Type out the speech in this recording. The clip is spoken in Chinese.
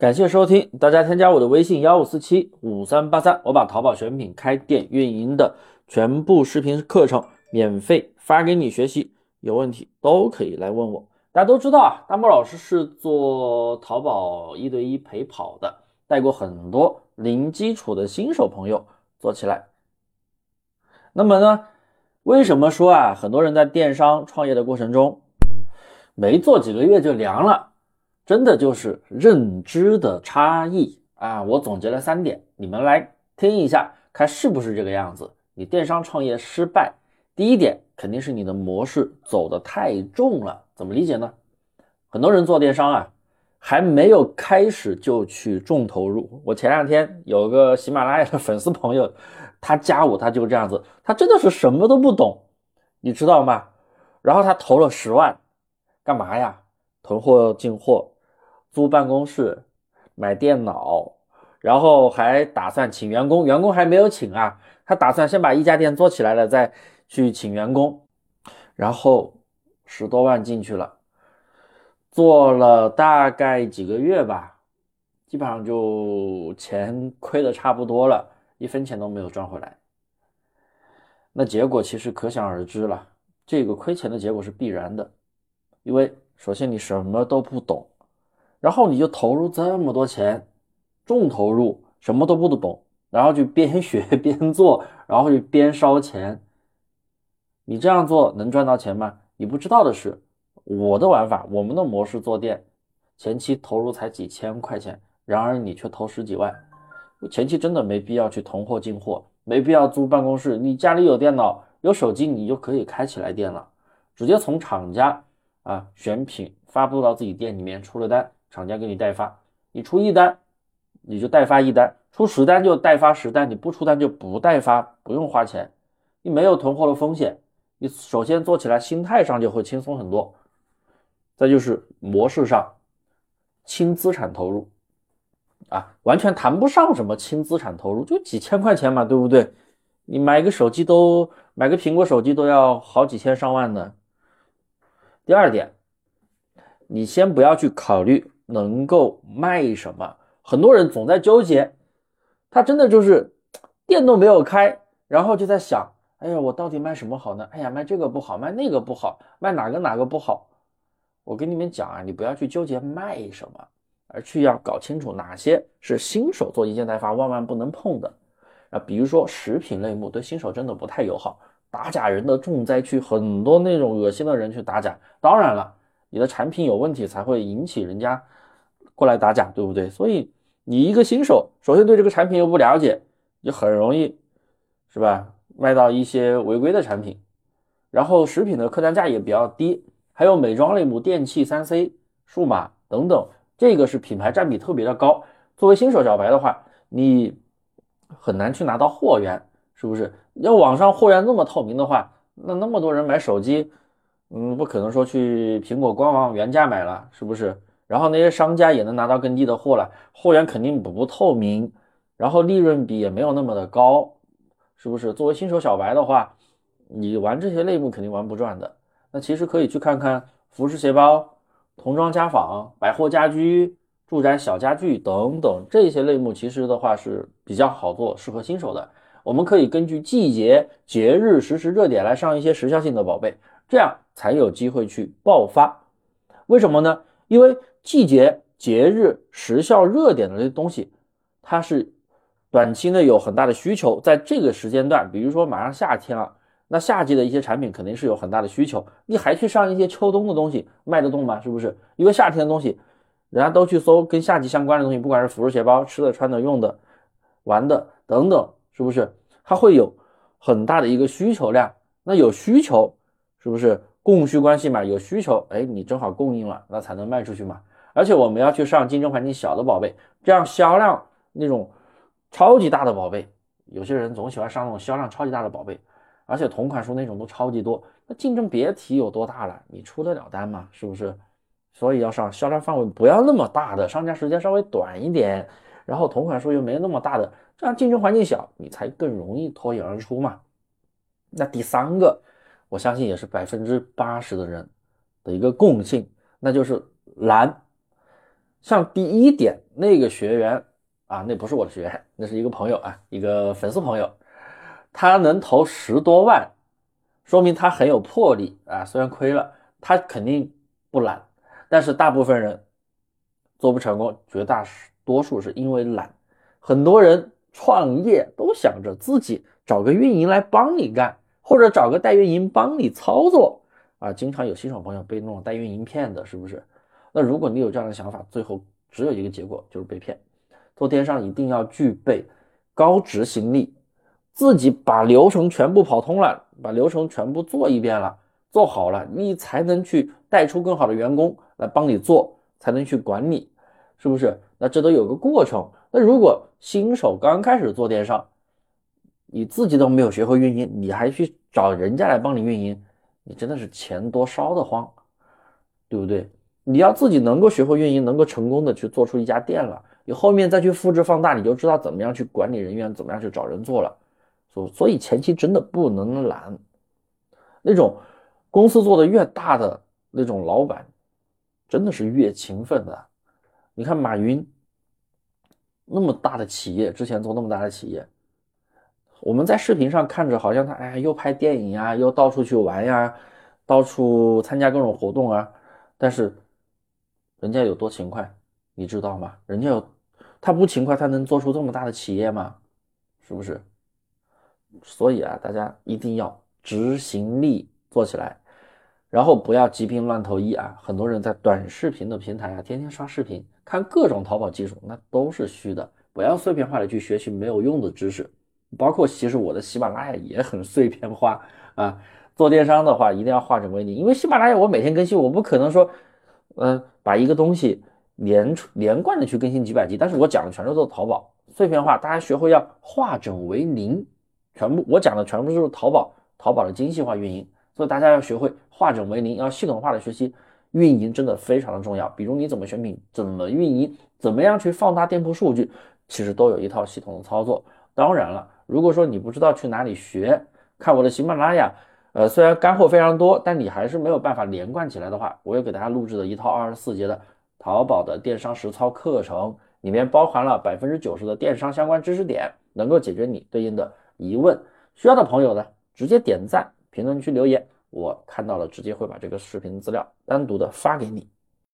感谢收听，大家添加我的微信幺五四七五三八三，我把淘宝选品开店运营的全部视频课程免费发给你学习，有问题都可以来问我。大家都知道啊，大漠老师是做淘宝一对一陪跑的，带过很多零基础的新手朋友做起来。那么呢，为什么说啊，很多人在电商创业的过程中没做几个月就凉了？真的就是认知的差异啊！我总结了三点，你们来听一下，看是不是这个样子。你电商创业失败，第一点肯定是你的模式走的太重了。怎么理解呢？很多人做电商啊，还没有开始就去重投入。我前两天有个喜马拉雅的粉丝朋友，他加我，他就这样子，他真的是什么都不懂，你知道吗？然后他投了十万，干嘛呀？囤货进货。租办公室，买电脑，然后还打算请员工，员工还没有请啊，他打算先把一家店做起来了，再去请员工，然后十多万进去了，做了大概几个月吧，基本上就钱亏的差不多了，一分钱都没有赚回来。那结果其实可想而知了，这个亏钱的结果是必然的，因为首先你什么都不懂。然后你就投入这么多钱，重投入，什么都不懂，然后就边学 边做，然后就边烧钱。你这样做能赚到钱吗？你不知道的是，我的玩法，我们的模式做店，前期投入才几千块钱，然而你却投十几万。前期真的没必要去囤货进货，没必要租办公室，你家里有电脑有手机，你就可以开起来店了，直接从厂家啊选品发布到自己店里面，出了单。厂家给你代发，你出一单，你就代发一单；出十单就代发十单，你不出单就不代发，不用花钱，你没有囤货的风险。你首先做起来心态上就会轻松很多。再就是模式上，轻资产投入啊，完全谈不上什么轻资产投入，就几千块钱嘛，对不对？你买个手机都买个苹果手机都要好几千上万的。第二点，你先不要去考虑。能够卖什么？很多人总在纠结，他真的就是店都没有开，然后就在想：哎呀，我到底卖什么好呢？哎呀，卖这个不好，卖那个不好，卖哪个哪个不好？我跟你们讲啊，你不要去纠结卖什么，而去要搞清楚哪些是新手做一件代发万万不能碰的啊。比如说食品类目，对新手真的不太友好，打假人的重灾区，很多那种恶心的人去打假。当然了，你的产品有问题才会引起人家。过来打假，对不对？所以你一个新手，首先对这个产品又不了解，就很容易，是吧？卖到一些违规的产品。然后食品的客单价也比较低，还有美妆类目、电器、三 C、数码等等，这个是品牌占比特别的高。作为新手小白的话，你很难去拿到货源，是不是？要网上货源那么透明的话，那那么多人买手机，嗯，不可能说去苹果官网原价买了，是不是？然后那些商家也能拿到更低的货了，货源肯定不透明，然后利润比也没有那么的高，是不是？作为新手小白的话，你玩这些类目肯定玩不转的。那其实可以去看看服饰鞋包、童装家纺、百货家居、住宅小家具等等这些类目，其实的话是比较好做，适合新手的。我们可以根据季节、节日、实时热点来上一些时效性的宝贝，这样才有机会去爆发。为什么呢？因为季节、节日、时效、热点的这些东西，它是短期内有很大的需求，在这个时间段，比如说马上夏天了，那夏季的一些产品肯定是有很大的需求。你还去上一些秋冬的东西，卖得动吗？是不是？因为夏天的东西，人家都去搜跟夏季相关的东西，不管是服饰、鞋包、吃的、穿的、用的、玩的等等，是不是？它会有很大的一个需求量。那有需求，是不是供需关系嘛？有需求，哎，你正好供应了，那才能卖出去嘛。而且我们要去上竞争环境小的宝贝，这样销量那种超级大的宝贝，有些人总喜欢上那种销量超级大的宝贝，而且同款数那种都超级多，那竞争别提有多大了，你出得了单吗？是不是？所以要上销量范围不要那么大的，上架时间稍微短一点，然后同款数又没那么大的，这样竞争环境小，你才更容易脱颖而出嘛。那第三个，我相信也是百分之八十的人的一个共性，那就是难。像第一点那个学员啊，那不是我的学员，那是一个朋友啊，一个粉丝朋友，他能投十多万，说明他很有魄力啊。虽然亏了，他肯定不懒，但是大部分人做不成功，绝大多数是因为懒。很多人创业都想着自己找个运营来帮你干，或者找个代运营帮你操作啊。经常有新手朋友被那种代运营骗的，是不是？那如果你有这样的想法，最后只有一个结果，就是被骗。做电商一定要具备高执行力，自己把流程全部跑通了，把流程全部做一遍了，做好了，你才能去带出更好的员工来帮你做，才能去管理，是不是？那这都有个过程。那如果新手刚开始做电商，你自己都没有学会运营，你还去找人家来帮你运营，你真的是钱多烧得慌，对不对？你要自己能够学会运营，能够成功的去做出一家店了，你后面再去复制放大，你就知道怎么样去管理人员，怎么样去找人做了。所所以前期真的不能懒，那种公司做的越大的那种老板，真的是越勤奋的。你看马云那么大的企业，之前做那么大的企业，我们在视频上看着好像他哎又拍电影呀，又到处去玩呀，到处参加各种活动啊，但是。人家有多勤快，你知道吗？人家有，他不勤快，他能做出这么大的企业吗？是不是？所以啊，大家一定要执行力做起来，然后不要急病乱投医啊！很多人在短视频的平台啊，天天刷视频，看各种淘宝技术，那都是虚的。不要碎片化的去学习没有用的知识，包括其实我的喜马拉雅也很碎片化啊。做电商的话，一定要化整为零，因为喜马拉雅我每天更新，我不可能说。嗯，把一个东西连连贯的去更新几百集，但是我讲的全都是淘宝碎片化，大家学会要化整为零，全部我讲的全部都是淘宝淘宝的精细化运营，所以大家要学会化整为零，要系统化的学习运营，真的非常的重要。比如你怎么选品，怎么运营，怎么样去放大店铺数据，其实都有一套系统的操作。当然了，如果说你不知道去哪里学，看我的喜马拉雅。呃，虽然干货非常多，但你还是没有办法连贯起来的话，我又给大家录制了一套二十四节的淘宝的电商实操课程，里面包含了百分之九十的电商相关知识点，能够解决你对应的疑问。需要的朋友呢，直接点赞，评论区留言，我看到了直接会把这个视频资料单独的发给你。